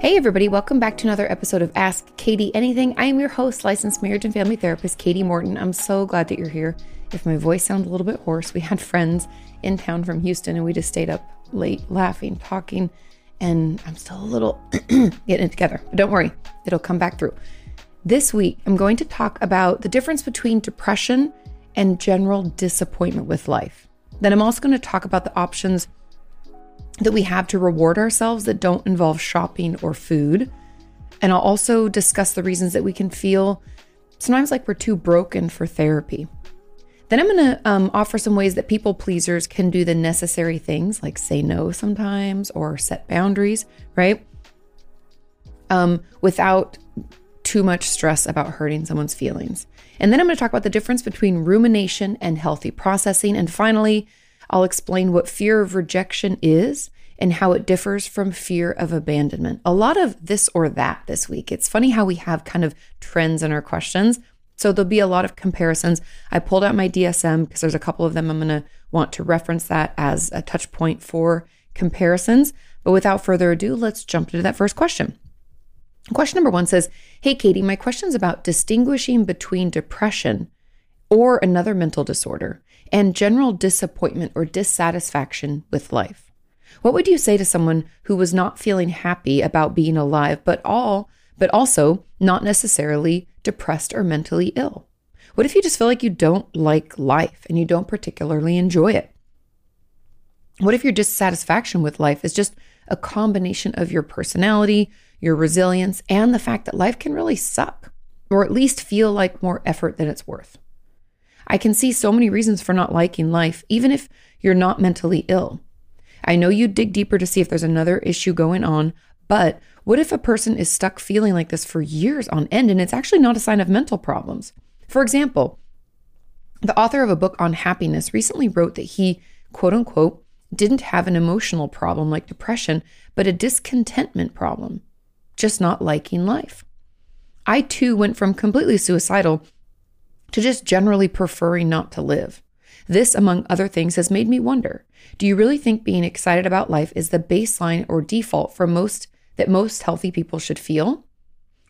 Hey, everybody, welcome back to another episode of Ask Kati Anything. I am your host, licensed marriage and family therapist, Kati Morton. I'm so glad that you're here. If my voice sounds a little bit hoarse, we had friends in town from Houston and we just stayed up late laughing, talking, and I'm still a little getting it together. But don't worry, it'll come back through. This week, I'm going to talk about the difference between depression and general disappointment with life. Then I'm also going to talk about the options that we have to reward ourselves that don't involve shopping or food. And I'll also discuss the reasons that we can feel sometimes like we're too broken for therapy. Then I'm going to um, offer some ways that people pleasers can do the necessary things like say no sometimes or set boundaries, right? Um, without too much stress about hurting someone's feelings. And then I'm going to talk about the difference between rumination and healthy processing. And finally, I'll explain what fear of rejection is and how it differs from fear of abandonment. A lot of this or that this week. It's funny how we have kind of trends in our questions. So there'll be a lot of comparisons. I pulled out my DSM because there's a couple of them I'm going to want to reference that as a touch point for comparisons. But without further ado, let's jump into that first question. Question number one says Hey, Kati, my question's about distinguishing between depression or another mental disorder and general disappointment or dissatisfaction with life. What would you say to someone who was not feeling happy about being alive, but all, but also not necessarily depressed or mentally ill? What if you just feel like you don't like life and you don't particularly enjoy it? What if your dissatisfaction with life is just a combination of your personality, your resilience, and the fact that life can really suck, or at least feel like more effort than it's worth? I can see so many reasons for not liking life, even if you're not mentally ill. I know you dig deeper to see if there's another issue going on, but what if a person is stuck feeling like this for years on end and it's actually not a sign of mental problems? For example, the author of a book on happiness recently wrote that he, quote unquote, didn't have an emotional problem like depression, but a discontentment problem, just not liking life. I too went from completely suicidal to just generally preferring not to live. This, among other things, has made me wonder do you really think being excited about life is the baseline or default for most that most healthy people should feel?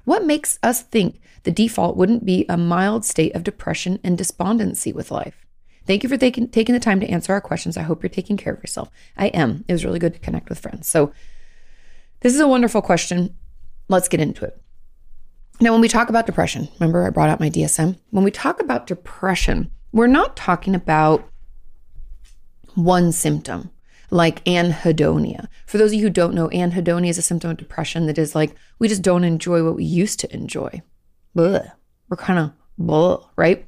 What makes us think the default wouldn't be a mild state of depression and despondency with life? Thank you for taking, taking the time to answer our questions. I hope you're taking care of yourself. I am. It was really good to connect with friends. So, this is a wonderful question. Let's get into it. Now, when we talk about depression, remember I brought out my DSM? When we talk about depression, we're not talking about one symptom like anhedonia. For those of you who don't know, anhedonia is a symptom of depression that is like we just don't enjoy what we used to enjoy. We're kind of blah, right?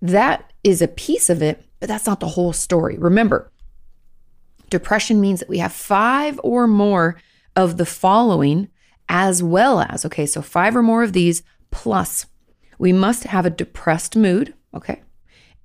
That is a piece of it, but that's not the whole story. Remember, depression means that we have five or more of the following as well as, okay, so five or more of these, plus we must have a depressed mood, okay,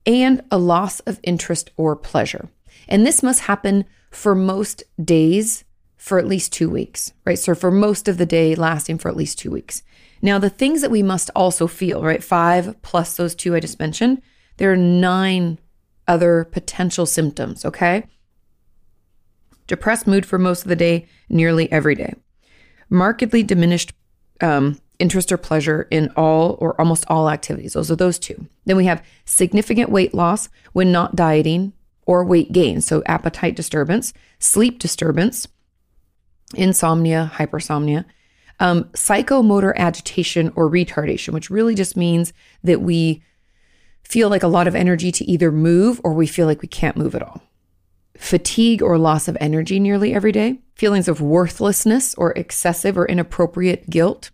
and a loss of interest or pleasure. And this must happen for most days for at least two weeks, right? So for most of the day lasting for at least two weeks. Now, the things that we must also feel, right? Five plus those two I just mentioned, there are nine other potential symptoms, okay? Depressed mood for most of the day, nearly every day markedly diminished um, interest or pleasure in all or almost all activities. Those are those two. Then we have significant weight loss when not dieting or weight gain. So, appetite disturbance, sleep disturbance, insomnia, hypersomnia, um, psychomotor agitation or retardation, which really just means that we feel like a lot of energy to either move or we feel like we can't move at all fatigue or loss of energy nearly every day, feelings of worthlessness or excessive or inappropriate guilt,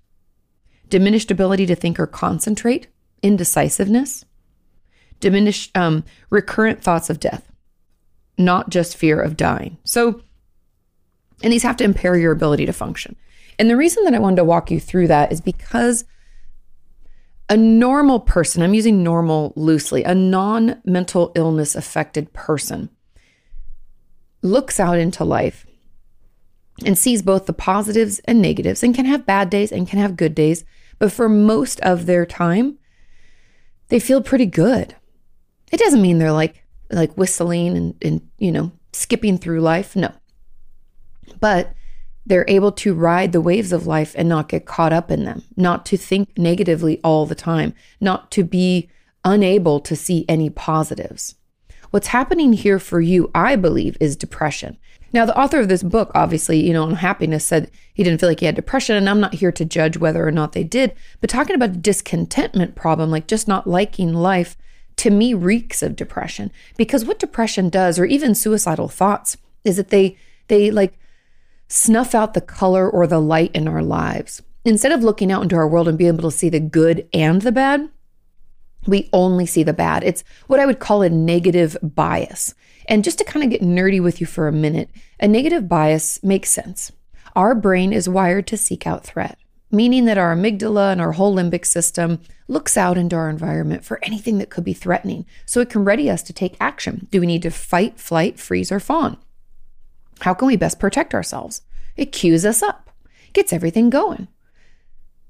diminished ability to think or concentrate, indecisiveness, diminished um, recurrent thoughts of death, not just fear of dying. So, and these have to impair your ability to function. And the reason that I wanted to walk you through that is because a normal person, I'm using normal loosely, a non mental illness affected person looks out into life and sees both the positives and negatives and can have bad days and can have good days. But for most of their time, they feel pretty good. It doesn't mean they're like like whistling and, and you know skipping through life. No. But They're able to ride the waves of life and not get caught up in them, not to think negatively all the time, not to be unable to see any positives. What's happening here for you, I believe, is depression. Now, the author of this book, obviously, you know, on happiness, said he didn't feel like he had depression. And I'm not here to judge whether or not they did, but talking about a discontentment problem, like just not liking life, to me reeks of depression. Because what depression does, or even suicidal thoughts, is that they they like snuff out the color or the light in our lives. Instead of looking out into our world and being able to see the good and the bad, we only see the bad. It's what I would call a negative bias. And just to kind of get nerdy with you for a minute, a negative bias makes sense. Our brain is wired to seek out threat, meaning that our amygdala and our whole limbic system looks out into our environment for anything that could be threatening so it can ready us to take action. Do we need to fight, flight, freeze, or fawn? How can we best protect ourselves? It cues us up, gets everything going.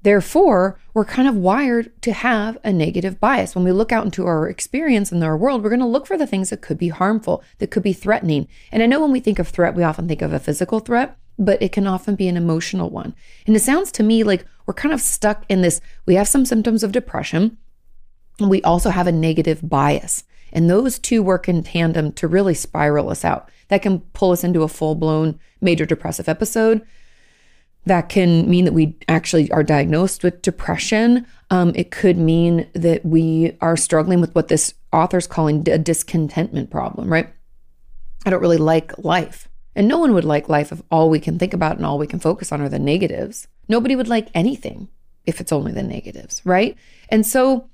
Therefore, we're kind of wired to have a negative bias. When we look out into our experience in our world, we're going to look for the things that could be harmful, that could be threatening. And I know when we think of threat, we often think of a physical threat, but it can often be an emotional one. And it sounds to me like we're kind of stuck in this. We have some symptoms of depression, and we also have a negative bias. And those two work in tandem to really spiral us out. That can pull us into a full blown major depressive episode that can mean that we actually are diagnosed with depression. Um, it could mean that we are struggling with what this author's calling a discontentment problem, right? I don't really like life. And no one would like life if all we can think about and all we can focus on are the negatives. Nobody would like anything if it's only the negatives, right? And so,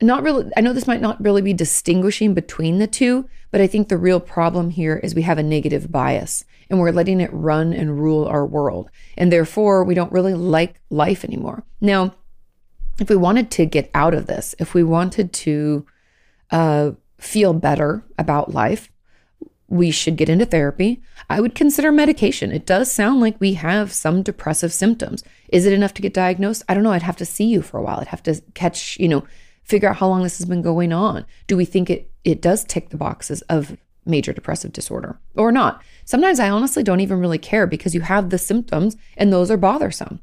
not really, I know this might not really be distinguishing between the two, but I think the real problem here is we have a negative bias and we're letting it run and rule our world. And therefore, we don't really like life anymore. Now, if we wanted to get out of this, if we wanted to uh, feel better about life, we should get into therapy. I would consider medication. It does sound like we have some depressive symptoms. Is it enough to get diagnosed? I don't know. I'd have to see you for a while. I'd have to catch, you know, figure out how long this has been going on. Do we think it it does tick the boxes of major depressive disorder or not? Sometimes I honestly don't even really care because you have the symptoms and those are bothersome.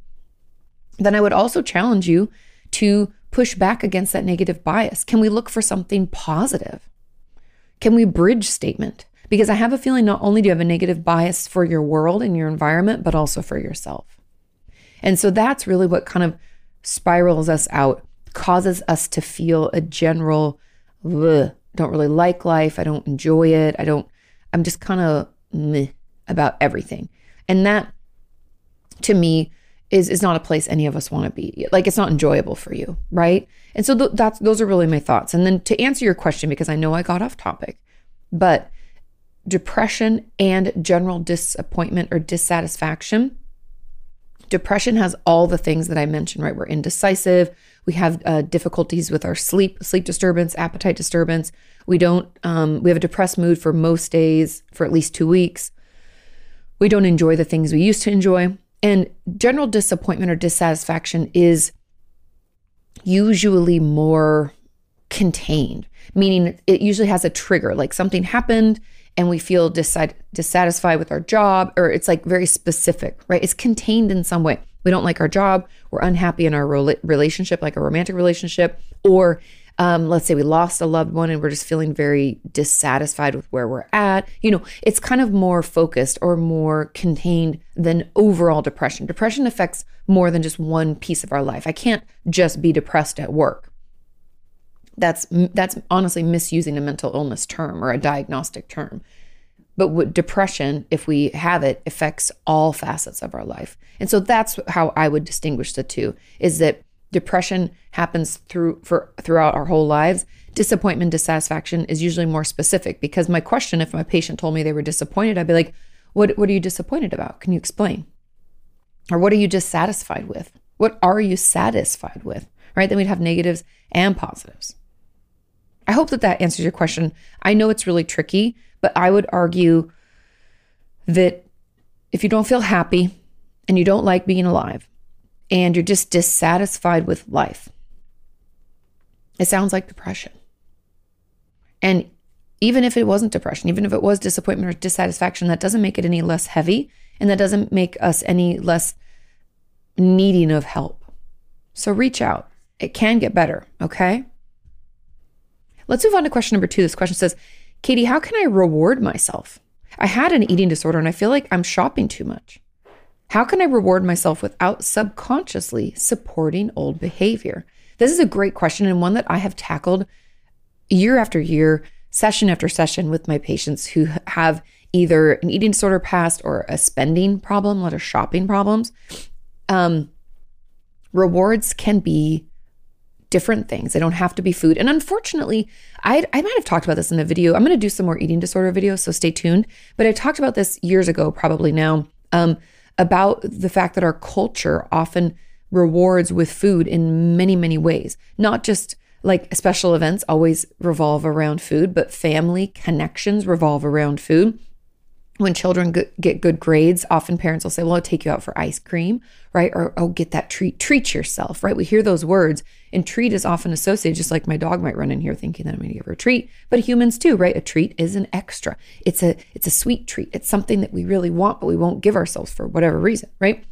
Then I would also challenge you to push back against that negative bias. Can we look for something positive? Can we bridge statement? Because I have a feeling not only do you have a negative bias for your world and your environment, but also for yourself. And so that's really what kind of spirals us out, causes us to feel a general, don't really like life. I don't enjoy it. I don't, I'm just kind of meh about everything. And that to me is is not a place any of us want to be. Like it's not enjoyable for you, right? And so th- that's those are really my thoughts. And then to answer your question because I know I got off topic, but depression and general disappointment or dissatisfaction. Depression has all the things that I mentioned, right? We're indecisive. We have uh, difficulties with our sleep, sleep disturbance, appetite disturbance. We don't, um, we have a depressed mood for most days for at least two weeks. We don't enjoy the things we used to enjoy. And general disappointment or dissatisfaction is usually more contained, meaning it usually has a trigger, like something happened and we feel dissatisfied with our job, or it's like very specific, right? It's contained in some way. We don't like our job, we're unhappy in our relationship, like a romantic relationship, or um, let's say we lost a loved one and we're just feeling very dissatisfied with where we're at. You know, it's kind of more focused or more contained than overall depression. Depression affects more than just one piece of our life. I can't just be depressed at work that's that's honestly misusing a mental illness term or a diagnostic term but depression if we have it affects all facets of our life. And so that's how i would distinguish the two is that depression happens through for throughout our whole lives. Disappointment dissatisfaction is usually more specific because my question if my patient told me they were disappointed i'd be like what what are you disappointed about? Can you explain? Or what are you dissatisfied with? What are you satisfied with? Right? Then we'd have negatives and positives. I hope that that answers your question. I know it's really tricky, but I would argue that if you don't feel happy and you don't like being alive and you're just dissatisfied with life, it sounds like depression. And even if it wasn't depression, even if it was disappointment or dissatisfaction, that doesn't make it any less heavy And that doesn't make us any less needing of help. So reach out. It can get better, okay? Let's move on to question number two. This question says, Kati, how can I reward myself? I had an eating disorder and I feel like I'm shopping too much. How can I reward myself without subconsciously supporting old behavior? This is a great question and one that I have tackled year after year, session after session with my patients who have either an eating disorder past or a spending problem, a lot of shopping problems. Um, rewards can be different things. They don't have to be food. And unfortunately, I, I might have talked about this in a video. I'm going to do some more eating disorder videos, so stay tuned. But I talked about this years ago, probably now, um, about the fact that our culture often rewards with food in many, many ways, not just like special events always revolve around food, but family connections revolve around food when children get good grades, often parents will say, Well, I'll take you out for ice cream, right? Or, Oh, get that treat, treat yourself, right? We hear those words, and treat is often associated, just like my dog might run in here thinking that I'm going to give her a treat, but humans too, right? A treat is an extra. It's a it's a sweet treat. It's something that we really want, but we won't give ourselves for whatever reason, right?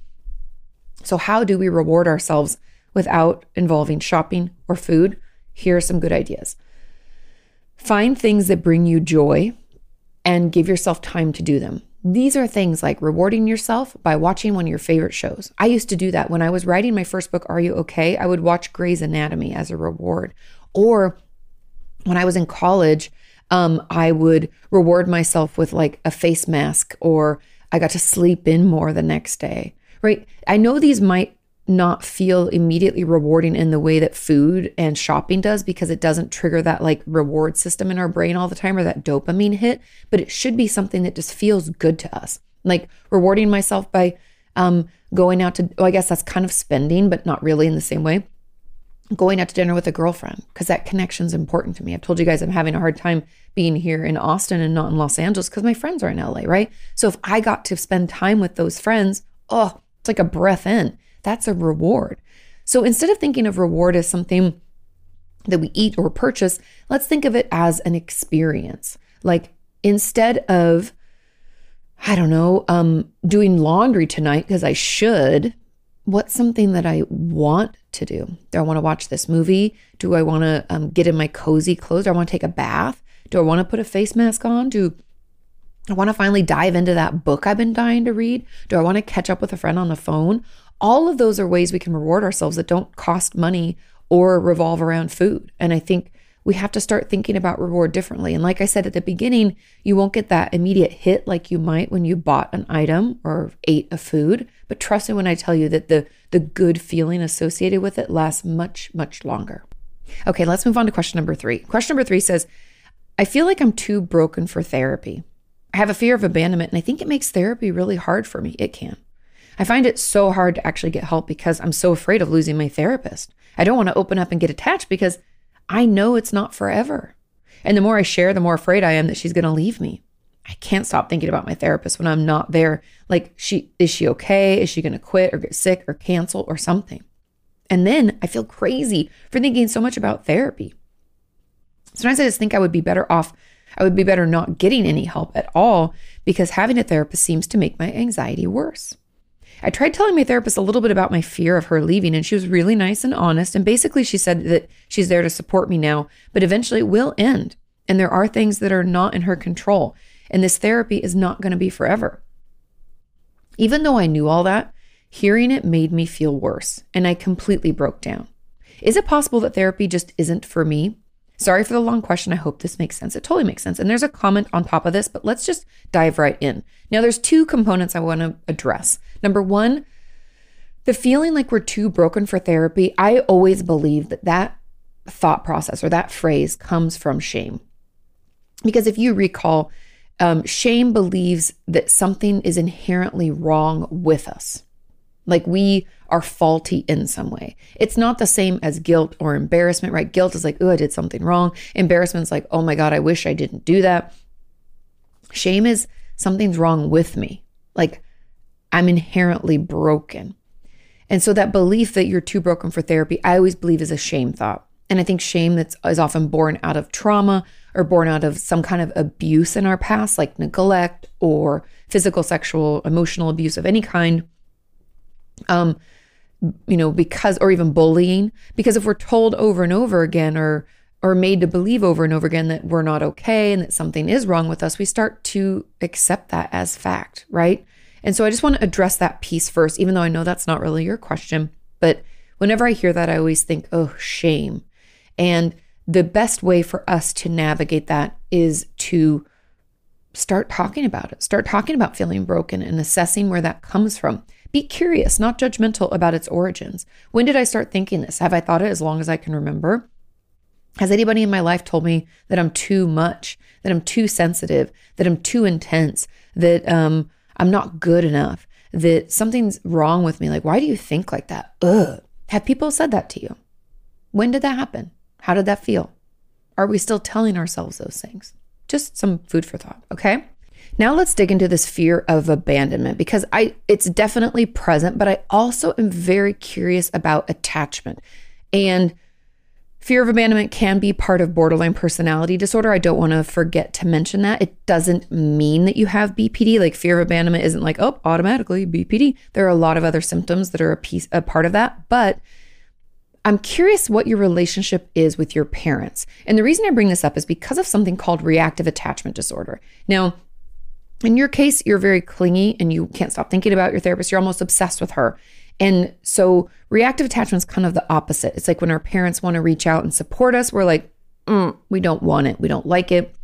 So, how do we reward ourselves without involving shopping or food? Here are some good ideas. Find things that bring you joy and give yourself time to do them. These are things like rewarding yourself by watching one of your favorite shows. I used to do that when I was writing my first book, Are You Okay? I would watch Grey's Anatomy as a reward. Or when I was in college, um, I would reward myself with like a face mask or I got to sleep in more the next day, right? I know these might not feel immediately rewarding in the way that food and shopping does because it doesn't trigger that like reward system in our brain all the time or that dopamine hit, but it should be something that just feels good to us. Like rewarding myself by um, going out to, oh, I guess that's kind of spending, but not really in the same way. Going out to dinner with a girlfriend because that connection is important to me. I've told you guys I'm having a hard time being here in Austin and not in Los Angeles because my friends are in LA, right? So if I got to spend time with those friends, oh, it's like a breath in that's a reward. So instead of thinking of reward as something that we eat or purchase, let's think of it as an experience. Like instead of, I don't know, um, doing laundry tonight because I should, what's something that I want to do? Do I want to watch this movie? Do I want to um, get in my cozy clothes? Do I want to take a bath? Do I want to put a face mask on? Do I want to finally dive into that book I've been dying to read? Do I want to catch up with a friend on the phone? All of those are ways we can reward ourselves that don't cost money or revolve around food. And I think we have to start thinking about reward differently. And like I said at the beginning, you won't get that immediate hit like you might when you bought an item or ate a food. But trust me when I tell you that the, the good feeling associated with it lasts much, much longer. Okay, let's move on to question number three. Question number three says, I feel like I'm too broken for therapy. I have a fear of abandonment, and I think it makes therapy really hard for me. It can. I find it so hard to actually get help because I'm so afraid of losing my therapist. I don't want to open up and get attached because I know it's not forever. And the more I share, the more afraid I am that she's going to leave me. I can't stop thinking about my therapist when I'm not there. Like, she is she okay? Is she going to quit or get sick or cancel or something? And then I feel crazy for thinking so much about therapy. Sometimes I just think I would be better off, I would be better not getting any help at all because having a therapist seems to make my anxiety worse. I tried telling my therapist a little bit about my fear of her leaving, and she was really nice and honest. And basically, she said that she's there to support me now, but eventually it will end. And there are things that are not in her control. And this therapy is not going to be forever. Even though I knew all that, hearing it made me feel worse, and I completely broke down. Is it possible that therapy just isn't for me? Sorry for the long question. I hope this makes sense. It totally makes sense. And there's a comment on top of this, but let's just dive right in. Now, there's two components I want to address. Number one, the feeling like we're too broken for therapy. I always believe that that thought process or that phrase comes from shame. Because if you recall, um, shame believes that something is inherently wrong with us. Like we are faulty in some way. It's not the same as guilt or embarrassment, right? Guilt is like, oh, I did something wrong. Embarrassment's like, oh my God, I wish I didn't do that. Shame is something's wrong with me. Like I'm inherently broken. And so that belief that you're too broken for therapy, I always believe is a shame thought. And I think shame that's is often born out of trauma or born out of some kind of abuse in our past, like neglect or physical, sexual, emotional abuse of any kind. Um, you know, because or even bullying. Because if we're told over and over again or or made to believe over and over again that we're not okay and that something is wrong with us, we start to accept that as fact, right? And so I just want to address that piece first, even though I know that's not really your question. But whenever I hear that, I always think, oh, shame. And the best way for us to navigate that is to start talking about it, start talking about feeling broken and assessing where that comes from. Be curious, not judgmental about its origins. When did I start thinking this? Have I thought it as long as I can remember? Has anybody in my life told me that I'm too much, that I'm too sensitive, that I'm too intense, that um, I'm not good enough, that something's wrong with me? Like, why do you think like that? Ugh. Have people said that to you? When did that happen? How did that feel? Are we still telling ourselves those things? Just some food for thought, okay? Now let's dig into this fear of abandonment because I it's definitely present, but I also am very curious about attachment. And Fear of abandonment can be part of borderline personality disorder. I don't want to forget to mention that. It doesn't mean that you have BPD. Like fear of abandonment isn't like, oh, automatically BPD. There are a lot of other symptoms that are a piece a part of that, but I'm curious what your relationship is with your parents. And the reason I bring this up is because of something called reactive attachment disorder. Now, in your case, you're very clingy and you can't stop thinking about your therapist. You're almost obsessed with her. And so reactive attachment is kind of the opposite. It's like when our parents want to reach out and support us, we're like, mm, we don't want it. We don't like it.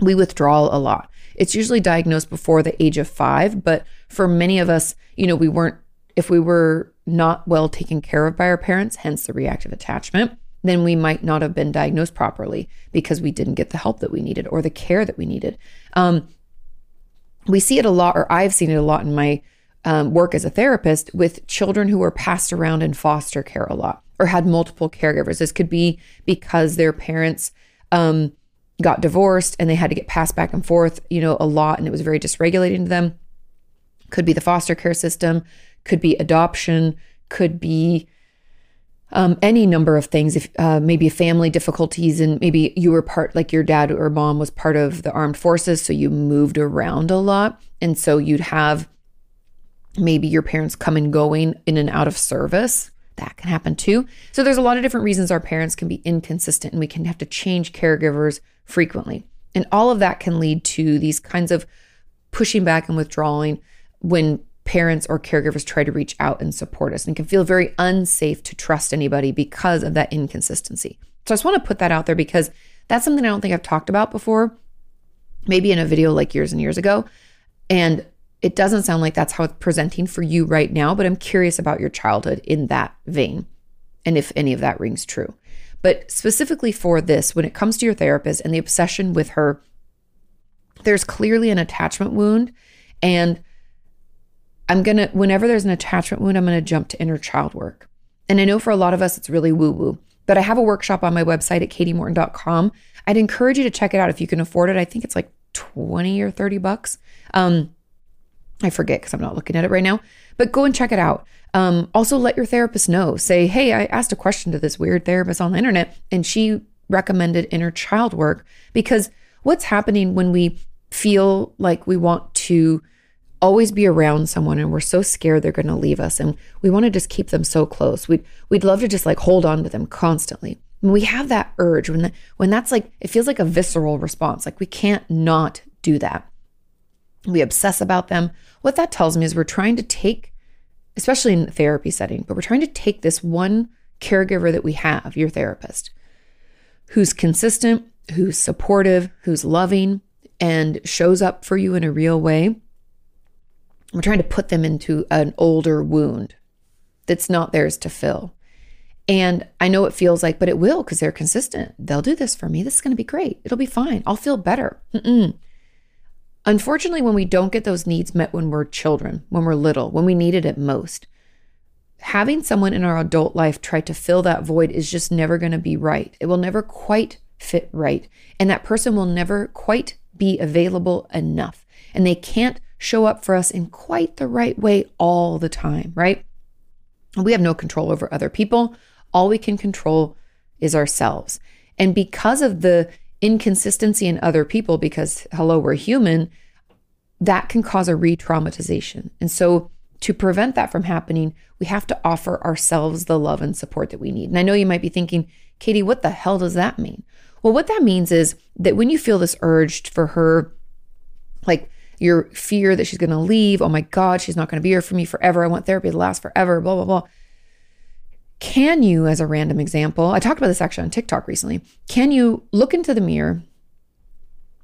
We withdraw a lot. It's usually diagnosed before the age of five, but for many of us, you know, we weren't, if we were not well taken care of by our parents, hence the reactive attachment, then we might not have been diagnosed properly because we didn't get the help that we needed or the care that we needed. Um, we see it a lot, or I've seen it a lot in my um, work as a therapist with children who were passed around in foster care a lot or had multiple caregivers. This could be because their parents um, got divorced and they had to get passed back and forth, you know, a lot, and it was very dysregulating to them. Could be the foster care system, could be adoption, could be um, any number of things. If uh, maybe family difficulties, and maybe you were part, like your dad or mom was part of the armed forces, so you moved around a lot, and so you'd have maybe your parents come and going in and out of service. That can happen too. So there's a lot of different reasons our parents can be inconsistent and we can have to change caregivers frequently. And all of that can lead to these kinds of pushing back and withdrawing when parents or caregivers try to reach out and support us and can feel very unsafe to trust anybody because of that inconsistency. So I just want to put that out there because that's something I don't think I've talked about before, maybe in a video like years and years ago. And it doesn't sound like that's how it's presenting for you right now, but I'm curious about your childhood in that vein and if any of that rings true. But specifically for this, when it comes to your therapist and the obsession with her, there's clearly an attachment wound. And I'm going to, whenever there's an attachment wound, I'm going to jump to inner child work. And I know for a lot of us, it's really woo woo, but I have a workshop on my website at katimorton.com. I'd encourage you to check it out if you can afford it. I think it's like 20 or 30 bucks. Um, I forget because I'm not looking at it right now, but go and check it out. Um, also, let your therapist know. Say, hey, I asked a question to this weird therapist on the internet, and she recommended inner child work because what's happening when we feel like we want to always be around someone and we're so scared they're going to leave us and we want to just keep them so close. We'd we'd love to just like hold on to them constantly. When we have that urge when the, when that's like it feels like a visceral response. Like we can't not do that we obsess about them. What that tells me is we're trying to take, especially in therapy setting, but we're trying to take this one caregiver that we have, your therapist, who's consistent, who's supportive, who's loving, and shows up for you in a real way. We're trying to put them into an older wound that's not theirs to fill. And I know it feels like, but it will because they're consistent. They'll do this for me. This is going to be great. It'll be fine. I'll feel better. Mm-mm. Unfortunately, when we don't get those needs met when we're children, when we're little, when we needed it most, having someone in our adult life try to fill that void is just never going to be right. It will never quite fit right. And that person will never quite be available enough. And they can't show up for us in quite the right way all the time, right? We have no control over other people. All we can control is ourselves. And because of the inconsistency in other people, because hello, we're human, that can cause a re traumatization. And so, to prevent that from happening, we have to offer ourselves the love and support that we need. And I know you might be thinking, Kati, what the hell does that mean? Well, what that means is that when you feel this urge for her, like your fear that she's going to leave, oh my God, she's not going to be here for me forever. I want therapy to last forever, blah, blah, blah. Can you, as a random example, I talked about this actually on TikTok recently, can you look into the mirror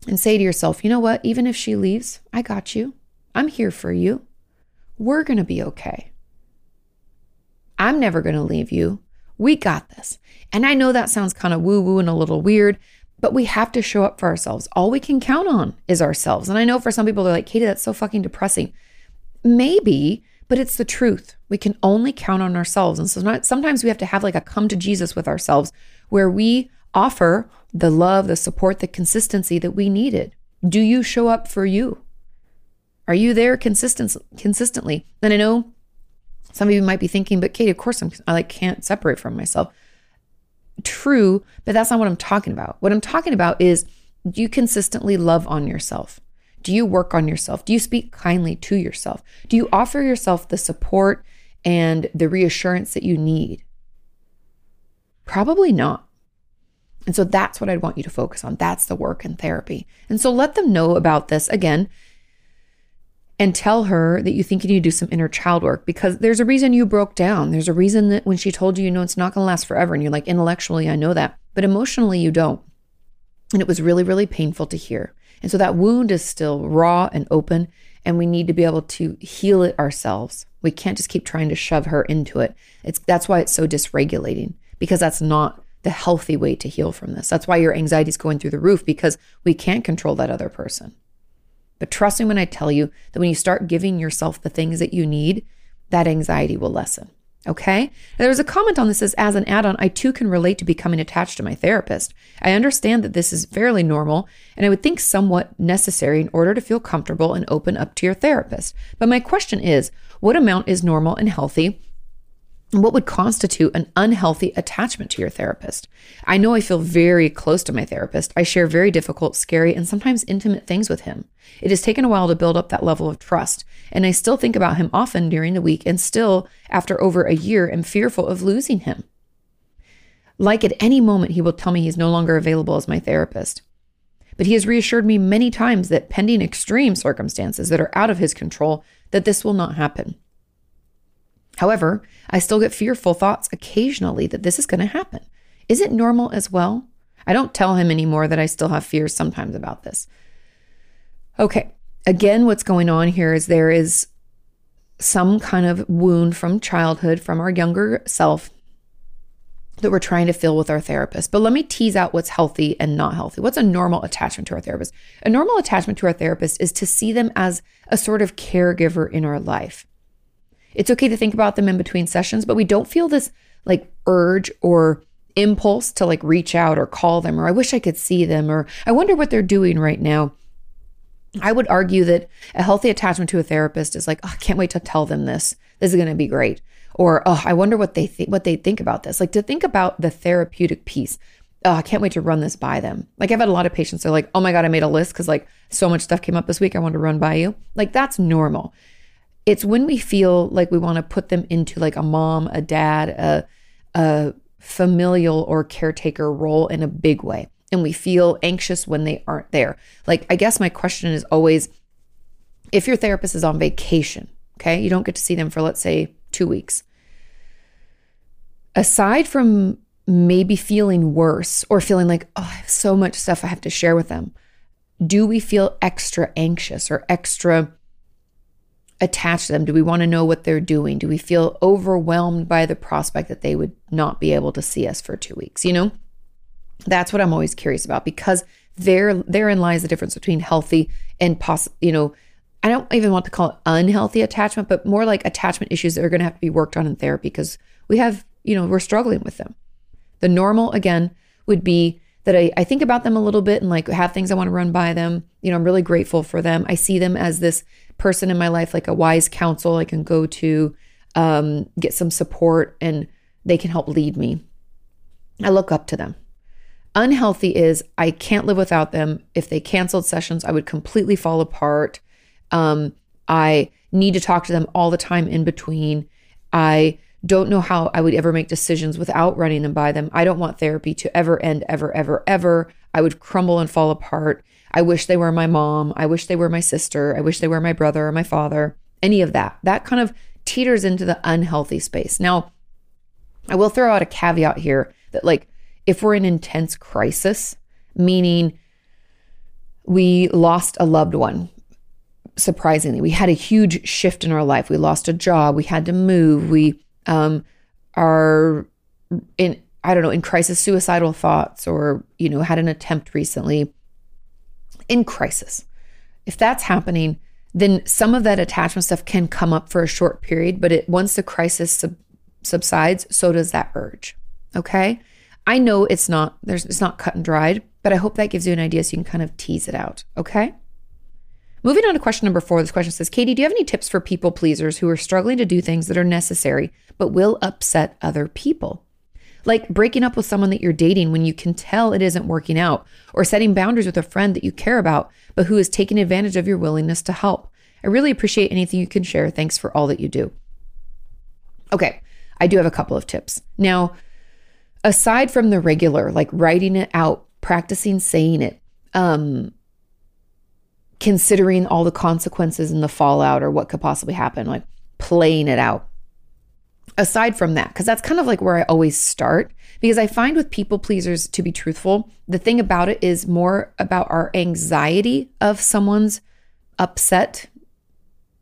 and say to yourself, you know what? Even if she leaves, I got you. I'm here for you. We're going to be okay. I'm never going to leave you. We got this. And I know that sounds kind of woo woo and a little weird, but we have to show up for ourselves. All we can count on is ourselves. And I know for some people, they're like, Kati, that's so fucking depressing. Maybe, but it's the truth. We can only count on ourselves. And so not, sometimes we have to have like a come to Jesus with ourselves where we offer the love, the support, the consistency that we needed. Do you show up for you? Are you there consistent, consistently? And I know some of you might be thinking, but Kati, of course I'm, I like can't separate from myself. True, but that's not what I'm talking about. What I'm talking about is you consistently love on yourself? Do you work on yourself? Do you speak kindly to yourself? Do you offer yourself the support and the reassurance that you need? Probably not. And so that's what I'd want you to focus on. That's the work in therapy. And so let them know about this again and tell her that you think you need to do some inner child work because there's a reason you broke down. There's a reason that when she told you, you know, it's not going to last forever. And you're like, intellectually, I know that, but emotionally, you don't. And it was really, really painful to hear. And so that wound is still raw and open, and we need to be able to heal it ourselves. We can't just keep trying to shove her into it. It's that's why it's so dysregulating because that's not the healthy way to heal from this. That's why your anxiety is going through the roof because we can't control that other person. But trust me when I tell you that when you start giving yourself the things that you need, that anxiety will lessen. Okay. There was a comment on this as, as an add on, I too can relate to becoming attached to my therapist. I understand that this is fairly normal and I would think somewhat necessary in order to feel comfortable and open up to your therapist. But my question is, what amount is normal and healthy what would constitute an unhealthy attachment to your therapist? I know I feel very close to my therapist. I share very difficult, scary, and sometimes intimate things with him. It has taken a while to build up that level of trust, and I still think about him often during the week and still, after over a year, am fearful of losing him. Like at any moment, he will tell me he's no longer available as my therapist. But he has reassured me many times that pending extreme circumstances that are out of his control, that this will not happen. However, I still get fearful thoughts occasionally that this is going to happen. Is it normal as well? I don't tell him anymore that I still have fears sometimes about this. Okay, again, what's going on here is there is some kind of wound from childhood, from our younger self that we're trying to fill with our therapist. But let me tease out what's healthy and not healthy. What's a normal attachment to our therapist? A normal attachment to our therapist is to see them as a sort of caregiver in our life. It's okay to think about them in between sessions, but we don't feel this like urge or impulse to like reach out or call them or I wish I could see them or I wonder what they're doing right now. I would argue that a healthy attachment to a therapist is like, oh, I can't wait to tell them this. This is going to be great. Or, oh, I wonder what they think what they think about this. Like to think about the therapeutic piece. Oh, I can't wait to run this by them. Like I've had a lot of patients, they're like, oh my God, I made a list because like so much stuff came up this week. I want to run by you. Like that's normal. It's when we feel like we want to put them into like a mom, a dad, a, a familial or caretaker role in a big way. And we feel anxious when they aren't there. Like, I guess my question is always if your therapist is on vacation, okay, you don't get to see them for, let's say, two weeks. Aside from maybe feeling worse or feeling like, oh, I have so much stuff I have to share with them, do we feel extra anxious or extra attach them? Do we want to know what they're doing? Do we feel overwhelmed by the prospect that they would not be able to see us for two weeks? You know, that's what I'm always curious about because there therein lies the difference between healthy and possible, you know, I don't even want to call it unhealthy attachment, but more like attachment issues that are going to have to be worked on in therapy because we have, you know, we're struggling with them. The normal, again, would be that I, I think about them a little bit and like have things I want to run by them. You know, I'm really grateful for them. I see them as this person in my life, like a wise counsel I can go to, um, get some support, and they can help lead me. I look up to them. Unhealthy is I can't live without them. If they canceled sessions, I would completely fall apart. Um, I need to talk to them all the time in between. I don't know how I would ever make decisions without running them by them. I don't want therapy to ever end, ever, ever, ever. I would crumble and fall apart. I wish they were my mom. I wish they were my sister. I wish they were my brother or my father. Any of that. That kind of teeters into the unhealthy space. Now, I will throw out a caveat here that, like, if we're in intense crisis, meaning we lost a loved one, surprisingly, we had a huge shift in our life. We lost a job. We had to move. We um, are in, I don't know, in crisis suicidal thoughts or, you know, had an attempt recently in crisis. If that's happening, then some of that attachment stuff can come up for a short period, but it once the crisis sub, subsides, so does that urge. Okay? I know it's not there's it's not cut and dried, but I hope that gives you an idea so you can kind of tease it out. Okay? Moving on to question number four. This question says, Kati, do you have any tips for people pleasers who are struggling to do things that are necessary but will upset other people? Like breaking up with someone that you're dating when you can tell it isn't working out, or setting boundaries with a friend that you care about, but who is taking advantage of your willingness to help. I really appreciate anything you can share. Thanks for all that you do. Okay, I do have a couple of tips. Now, aside from the regular, like writing it out, practicing saying it, um, considering all the consequences and the fallout or what could possibly happen, like playing it out. Aside from that, because that's kind of like where I always start, because I find with people pleasers, to be truthful, the thing about it is more about our anxiety of someone's upset.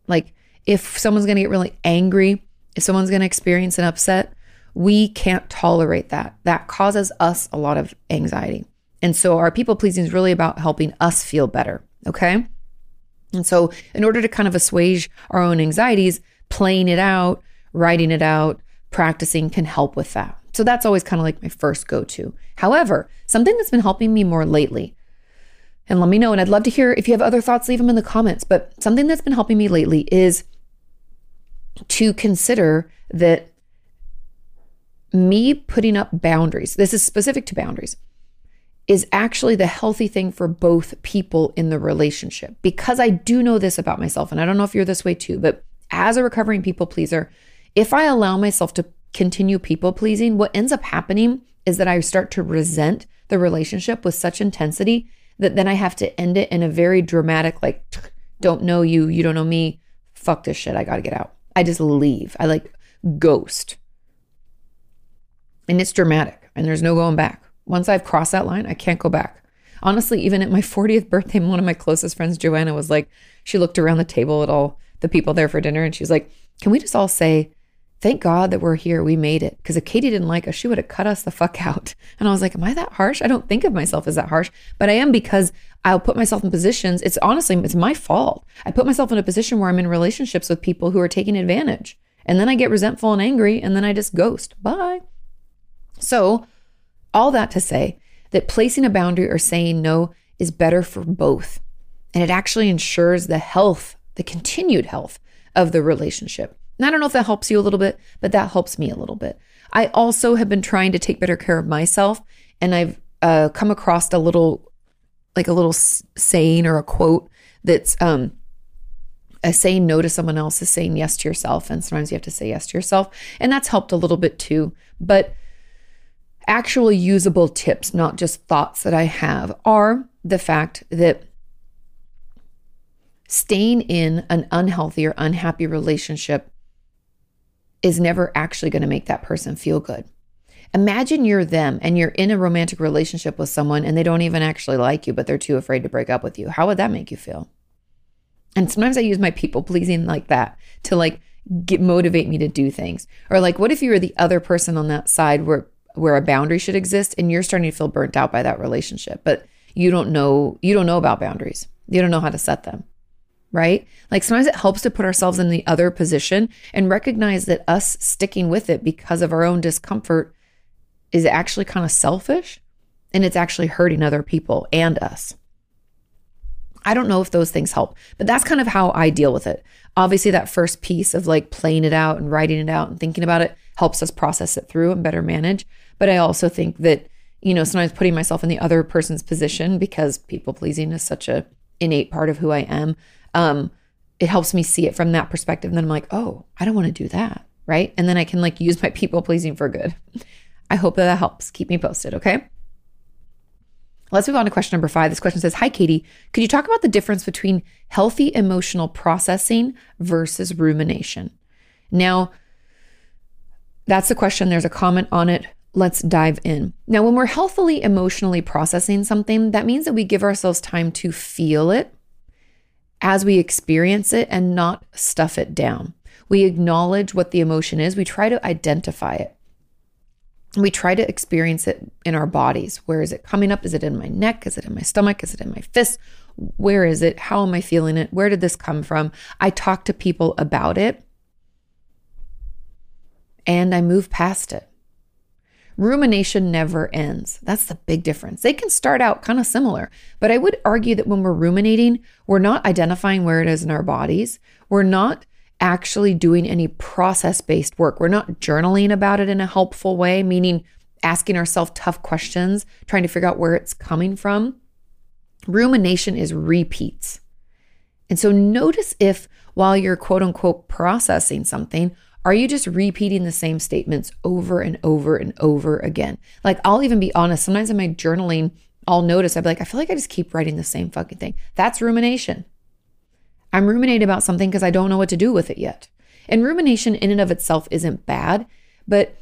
Like if someone's going to get really angry, if someone's going to experience an upset, we can't tolerate that. That causes us a lot of anxiety. And so our people pleasing is really about helping us feel better. Okay. And so, in order to kind of assuage our own anxieties, playing it out, writing it out, practicing can help with that. So, that's always kind of like my first go to. However, something that's been helping me more lately, and let me know, and I'd love to hear if you have other thoughts, leave them in the comments. But something that's been helping me lately is to consider that me putting up boundaries, this is specific to boundaries is actually the healthy thing for both people in the relationship. Because I do know this about myself, and I don't know if you're this way too, but as a recovering people pleaser, if I allow myself to continue people pleasing, what ends up happening is that I start to resent the relationship with such intensity that then I have to end it in a very dramatic, like, don't know you, you don't know me, fuck this shit, I gotta get out. I just leave. I like ghost. And it's dramatic and there's no going back. Once I've crossed that line, I can't go back. Honestly, even at my 40th birthday, one of my closest friends, Joanna, was like, she looked around the table at all the people there for dinner and she's like, can we just all say, thank God that we're here. We made it. Because if Kati didn't like us, she would have cut us the fuck out. And I was like, Am I that harsh? I don't think of myself as that harsh, but I am because I'll put myself in positions. It's honestly, it's my fault. I put myself in a position where I'm in relationships with people who are taking advantage. And then I get resentful and angry and then I just ghost. Bye. So all that to say that placing a boundary or saying no is better for both. And it actually ensures the health, the continued health of the relationship. And I don't know if that helps you a little bit, but that helps me a little bit. I also have been trying to take better care of myself, and I've uh, come across a little, like a little saying or a quote that's um, a saying no to someone else is saying yes to yourself. And sometimes you have to say yes to yourself. And that's helped a little bit too. But actual usable tips, not just thoughts that I have, are the fact that staying in an unhealthy or unhappy relationship is never actually going to make that person feel good. Imagine you're them and you're in a romantic relationship with someone and they don't even actually like you, but they're too afraid to break up with you. How would that make you feel? And sometimes I use my people pleasing like that to like get motivate me to do things. Or like, what if you were the other person on that side where where a boundary should exist and you're starting to feel burnt out by that relationship but you don't know you don't know about boundaries you don't know how to set them right like sometimes it helps to put ourselves in the other position and recognize that us sticking with it because of our own discomfort is actually kind of selfish and it's actually hurting other people and us I don't know if those things help, but that's kind of how I deal with it. Obviously, that first piece of like playing it out and writing it out and thinking about it helps us process it through and better manage. But I also think that, you know, sometimes putting myself in the other person's position because people pleasing is such a innate part of who I am. Um, it helps me see it from that perspective. And then I'm like, oh, I don't want to do that. Right. And then I can like use my people pleasing for good. I hope that that helps. Keep me posted. Okay. Let's move on to question number five. This question says Hi, Kati. Could you talk about the difference between healthy emotional processing versus rumination? Now, that's the question. There's a comment on it. Let's dive in. Now, when we're healthily emotionally processing something, that means that we give ourselves time to feel it as we experience it and not stuff it down. We acknowledge what the emotion is, we try to identify it. We try to experience it in our bodies. Where is it coming up? Is it in my neck? Is it in my stomach? Is it in my fist? Where is it? How am I feeling it? Where did this come from? I talk to people about it and I move past it. Rumination never ends. That's the big difference. They can start out kind of similar, but I would argue that when we're ruminating, we're not identifying where it is in our bodies. We're not actually doing any process based work. We're not journaling about it in a helpful way, meaning asking ourselves tough questions, trying to figure out where it's coming from. Rumination is repeats. And so notice if while you're quote unquote processing something, are you just repeating the same statements over and over and over again? Like, I'll even be honest, sometimes in my journaling, I'll notice I'll be like, I feel like I just keep writing the same fucking thing. That's rumination. I'm ruminating about something because I don't know what to do with it yet. And rumination in and of itself isn't bad, but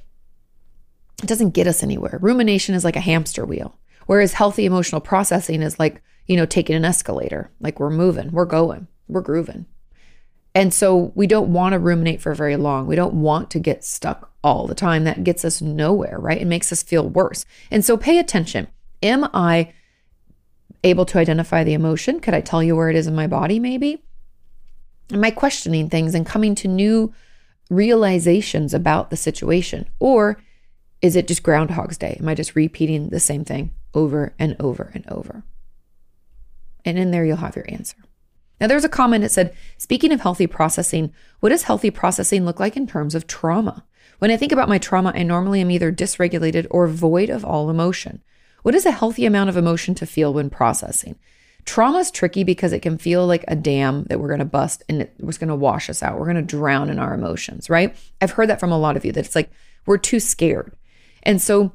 it doesn't get us anywhere. Rumination is like a hamster wheel, whereas healthy emotional processing is like, you know, taking an escalator. Like we're moving, we're going, we're grooving. And so we don't want to ruminate for very long. We don't want to get stuck all the time. That gets us nowhere, right? It makes us feel worse. And so pay attention. Am I able to identify the emotion? Could I tell you where it is in my body, maybe? Am I questioning things and coming to new realizations about the situation? Or is it just Groundhog's Day? Am I just repeating the same thing over and over and over? And in there, you'll have your answer. Now, there's a comment that said, speaking of healthy processing, what does healthy processing look like in terms of trauma? When I think about my trauma, I normally am either dysregulated or void of all emotion. What is a healthy amount of emotion to feel when processing? Trauma is tricky because it can feel like a dam that we're going to bust and it was going to wash us out. We're going to drown in our emotions, right? I've heard that from a lot of you that it's like we're too scared. And so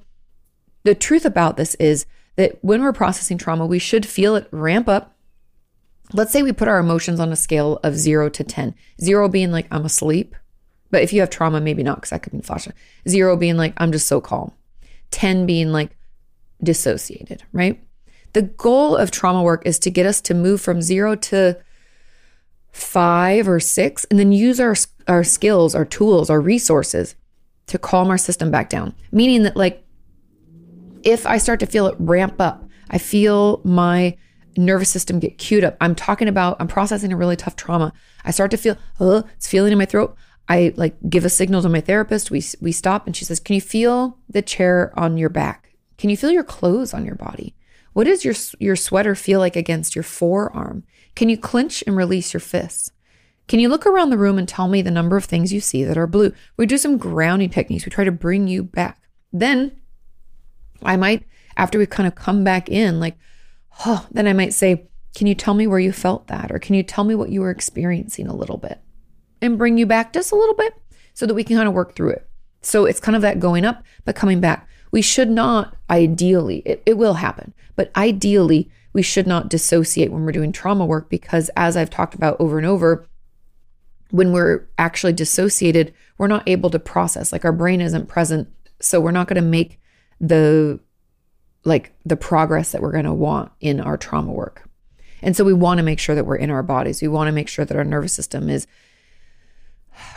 the truth about this is that when we're processing trauma, we should feel it ramp up let's say we put our emotions on a scale of zero to 10, zero being like, I'm asleep. But if you have trauma, maybe not, because that could be flashing. Zero being like, I'm just so calm. 10 being like dissociated, right? The goal of trauma work is to get us to move from zero to five or six and then use our, our skills, our tools, our resources to calm our system back down. Meaning that, like, if I start to feel it ramp up, I feel my nervous system get queued up. I'm talking about, I'm processing a really tough trauma. I start to feel, oh, it's feeling in my throat. I like give a signal to my therapist. We we stop and she says, "Can you feel the chair on your back? Can you feel your clothes on your body? What does your your sweater feel like against your forearm? Can you clench and release your fists? Can you look around the room and tell me the number of things you see that are blue? We do some grounding techniques. We try to bring you back. Then I might after we kind of come back in like oh, then I might say, Can you tell me where you felt that? Or can you tell me what you were experiencing a little bit? And bring you back just a little bit so that we can kind of work through it. So it's kind of that going up, but coming back. We should not, ideally, it, it will happen, but ideally, we should not dissociate when we're doing trauma work because, as I've talked about over and over, when we're actually dissociated, we're not able to process. Like our brain isn't present. So we're not going to make the like the progress that we're going to want in our trauma work. And so we want to make sure that we're in our bodies. We want to make sure that our nervous system is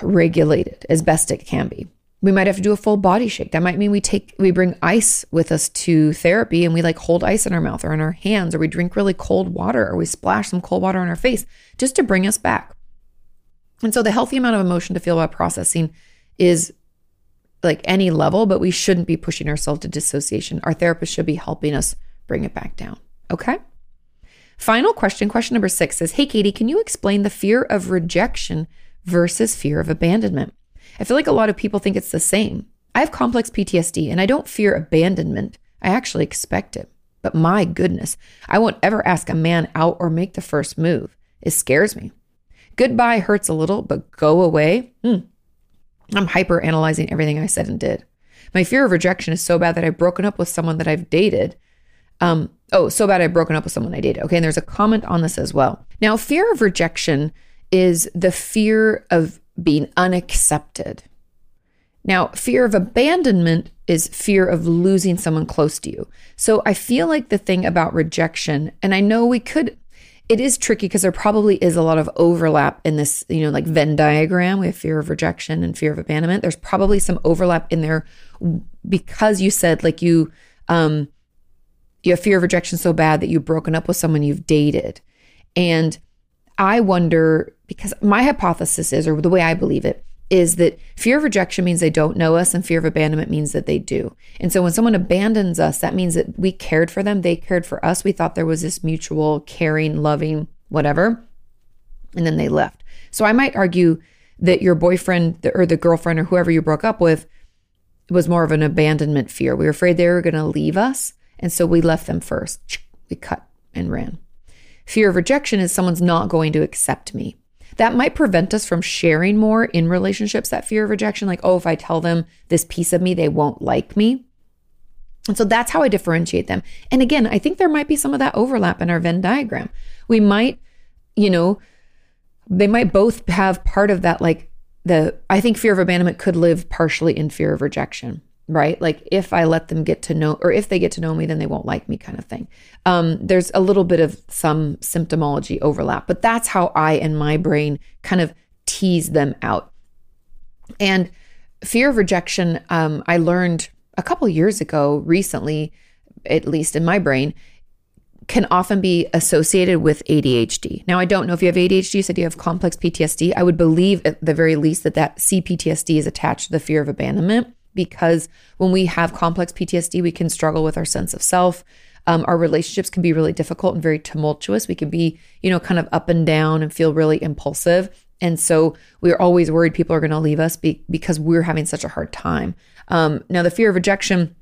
regulated as best it can be. We might have to do a full body shake. That might mean we take we bring ice with us to therapy and we like hold ice in our mouth or in our hands or we drink really cold water or we splash some cold water on our face just to bring us back. And so the healthy amount of emotion to feel about processing is like any level, but we shouldn't be pushing ourselves to dissociation. Our therapist should be helping us bring it back down. Okay. Final question, question number six says, Hey, Kati, can you explain the fear of rejection versus fear of abandonment? I feel like a lot of people think it's the same. I have complex PTSD and I don't fear abandonment. I actually expect it. But my goodness, I won't ever ask a man out or make the first move. It scares me. Goodbye hurts a little, but go away. Hmm. I'm hyper analyzing everything I said and did. My fear of rejection is so bad that I've broken up with someone that I've dated. Um, oh, so bad I've broken up with someone I dated. Okay, and there's a comment on this as well. Now, fear of rejection is the fear of being unaccepted. Now, fear of abandonment is fear of losing someone close to you. So I feel like the thing about rejection, and I know we could, it is tricky because there probably is a lot of overlap in this, you know, like Venn diagram. We have fear of rejection and fear of abandonment. There's probably some overlap in there because you said like you, um, you have fear of rejection so bad that you've broken up with someone you've dated. And I wonder because my hypothesis is, or the way I believe it, is that fear of rejection means they don't know us and fear of abandonment means that they do. And so when someone abandons us, that means that we cared for them, they cared for us. We thought there was this mutual caring, loving, whatever. And then they left. So I might argue that your boyfriend or the girlfriend or whoever you broke up with was more of an abandonment fear. We were afraid they were going to leave us. And so we left them first. We cut and ran. Fear of rejection is someone's not going to accept me. That might prevent us from sharing more in relationships, that fear of rejection. Like, oh, if I tell them this piece of me, they won't like me. And so that's how I differentiate them. And again, I think there might be some of that overlap in our Venn diagram. We might, you know, they might both have part of that, like the, I think fear of abandonment could live partially in fear of rejection right? Like if I let them get to know, or if they get to know me, then they won't like me, kind of thing. Um, there's a little bit of some symptomology overlap, but that's how I and my brain kind of tease them out. And fear of rejection, um, I learned a couple years ago, recently, at least in my brain, can often be associated with ADHD. Now, I don't know if you have ADHD, you said you have complex PTSD. I would believe at the very least that that CPTSD is attached to the fear of abandonment because when we have complex PTSD, we can struggle with our sense of self. Um, our relationships can be really difficult and very tumultuous. We can be, you know, kind of up and down and feel really impulsive. And so we're always worried people are going to leave us be- because we're having such a hard time. Um, now, the fear of rejection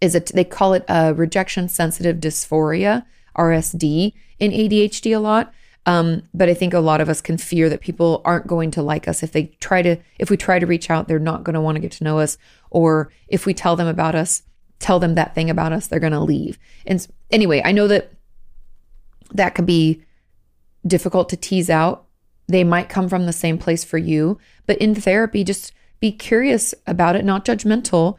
is a, they call it a rejection sensitive dysphoria, RSD, in ADHD a lot. Um, but I think a lot of us can fear that people aren't going to like us if they try to, if we try to reach out, they're not going to want to get to know us. Or if we tell them about us, tell them that thing about us, they're going to leave. And anyway, I know that that can be difficult to tease out. They might come from the same place for you, but in therapy, just be curious about it, not judgmental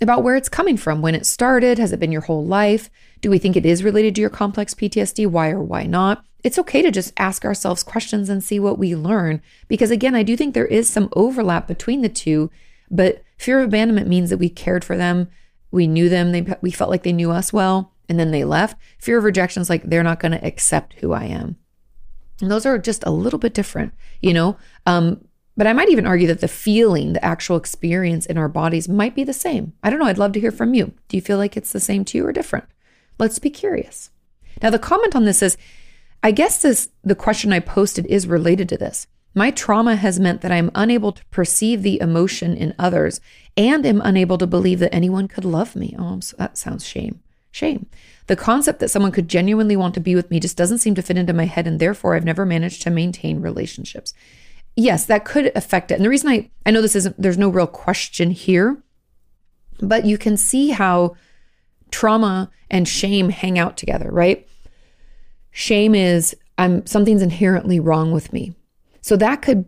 about where it's coming from, when it started. Has it been your whole life? Do we think it is related to your complex PTSD? Why or why not? it's okay to just ask ourselves questions and see what we learn. Because again, I do think there is some overlap between the two, but fear of abandonment means that we cared for them, we knew them, they, we felt like they knew us well, and then they left. Fear of rejection is like they're not going to accept who I am. And those are just a little bit different, you know? Um, but I might even argue that the feeling, the actual experience in our bodies might be the same. I don't know. I'd love to hear from you. Do you feel like it's the same to you or different? Let's be curious. Now, the comment on this is I guess this the question I posted is related to this. My trauma has meant that I'm unable to perceive the emotion in others and am unable to believe that anyone could love me. Oh, so that sounds shame. Shame. The concept that someone could genuinely want to be with me just doesn't seem to fit into my head, and therefore I've never managed to maintain relationships. Yes, that could affect it. And the reason I, I know this isn't, there's no real question here, but you can see how trauma and shame hang out together, right? Shame is I'm something's inherently wrong with me. So that could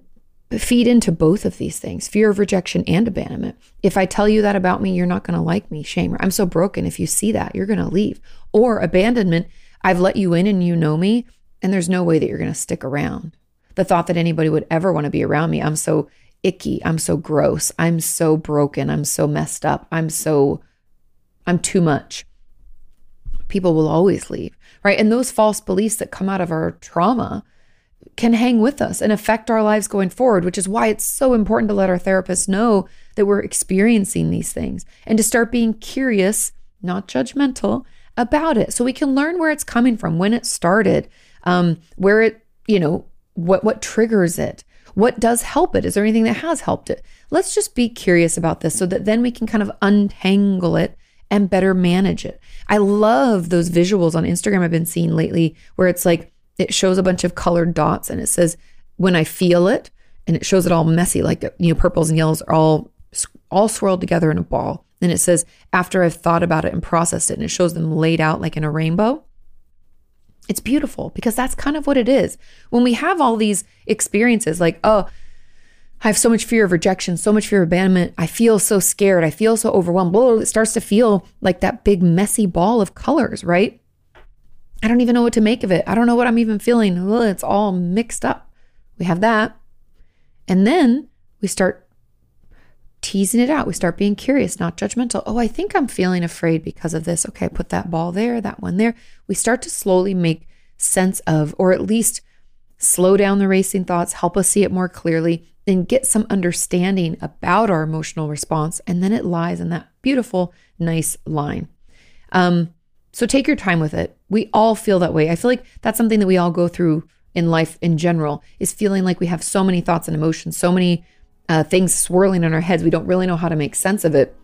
feed into both of these things fear of rejection and abandonment. If I tell you that about me, you're not going to like me. Shame. I'm so broken. If you see that, you're going to leave. Or abandonment, I've let you in and you know me, and there's no way that you're going to stick around. The thought that anybody would ever want to be around me, I'm so icky. I'm so gross. I'm so broken. I'm so messed up. I'm so, I'm too much. People will always leave right? And those false beliefs that come out of our trauma can hang with us and affect our lives going forward, which is why it's so important to let our therapists know that we're experiencing these things and to start being curious, not judgmental about it. So we can learn where it's coming from, when it started, um, where it, you know, what what triggers it. What does help it? Is there anything that has helped it? Let's just be curious about this so that then we can kind of untangle it and better manage it. I love those visuals on Instagram I've been seeing lately where it's like it shows a bunch of colored dots and it says when I feel it and it shows it all messy like you know purples and yellows are all all swirled together in a ball. And it says after I've thought about it and processed it and it shows them laid out like in a rainbow. It's beautiful because that's kind of what it is. When we have all these experiences like, oh, I have so much fear of rejection, so much fear of abandonment. I feel so scared. I feel so overwhelmed. It starts to feel like that big, messy ball of colors, right? I don't even know what to make of it. I don't know what I'm even feeling. Ugh, it's all mixed up. We have that. And then we start teasing it out. We start being curious, not judgmental. Oh, I think I'm feeling afraid because of this. Okay, put that ball there, that one there. We start to slowly make sense of, or at least slow down the racing thoughts, help us see it more clearly, and get some understanding about our emotional response. And then it lies in that beautiful, nice line. Um, so take your time with it. We all feel that way. I feel like that's something that we all go through in life in general is feeling like we have so many thoughts and emotions, so many uh, things swirling in our heads. We don't really know how to make sense of it.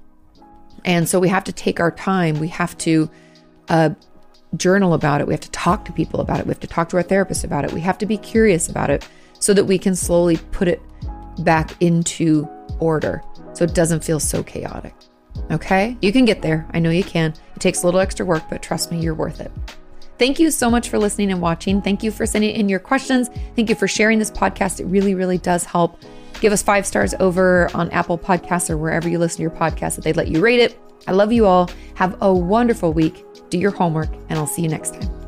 And so we have to take our time. We have to uh, journal about it. We have to talk to people about it. We have to talk to our therapist about it. We have to be curious about it so that we can slowly put it back into order so it doesn't feel so chaotic. Okay? You can get there. I know you can. It takes a little extra work, but trust me, you're worth it. Thank you so much for listening and watching. Thank you for sending in your questions. Thank you for sharing this podcast. It really, really does help. Give us five stars over on Apple Podcasts or wherever you listen to your podcast that they'd let you rate it. I love you all. Have a wonderful week. Do your homework, and I'll see you next time.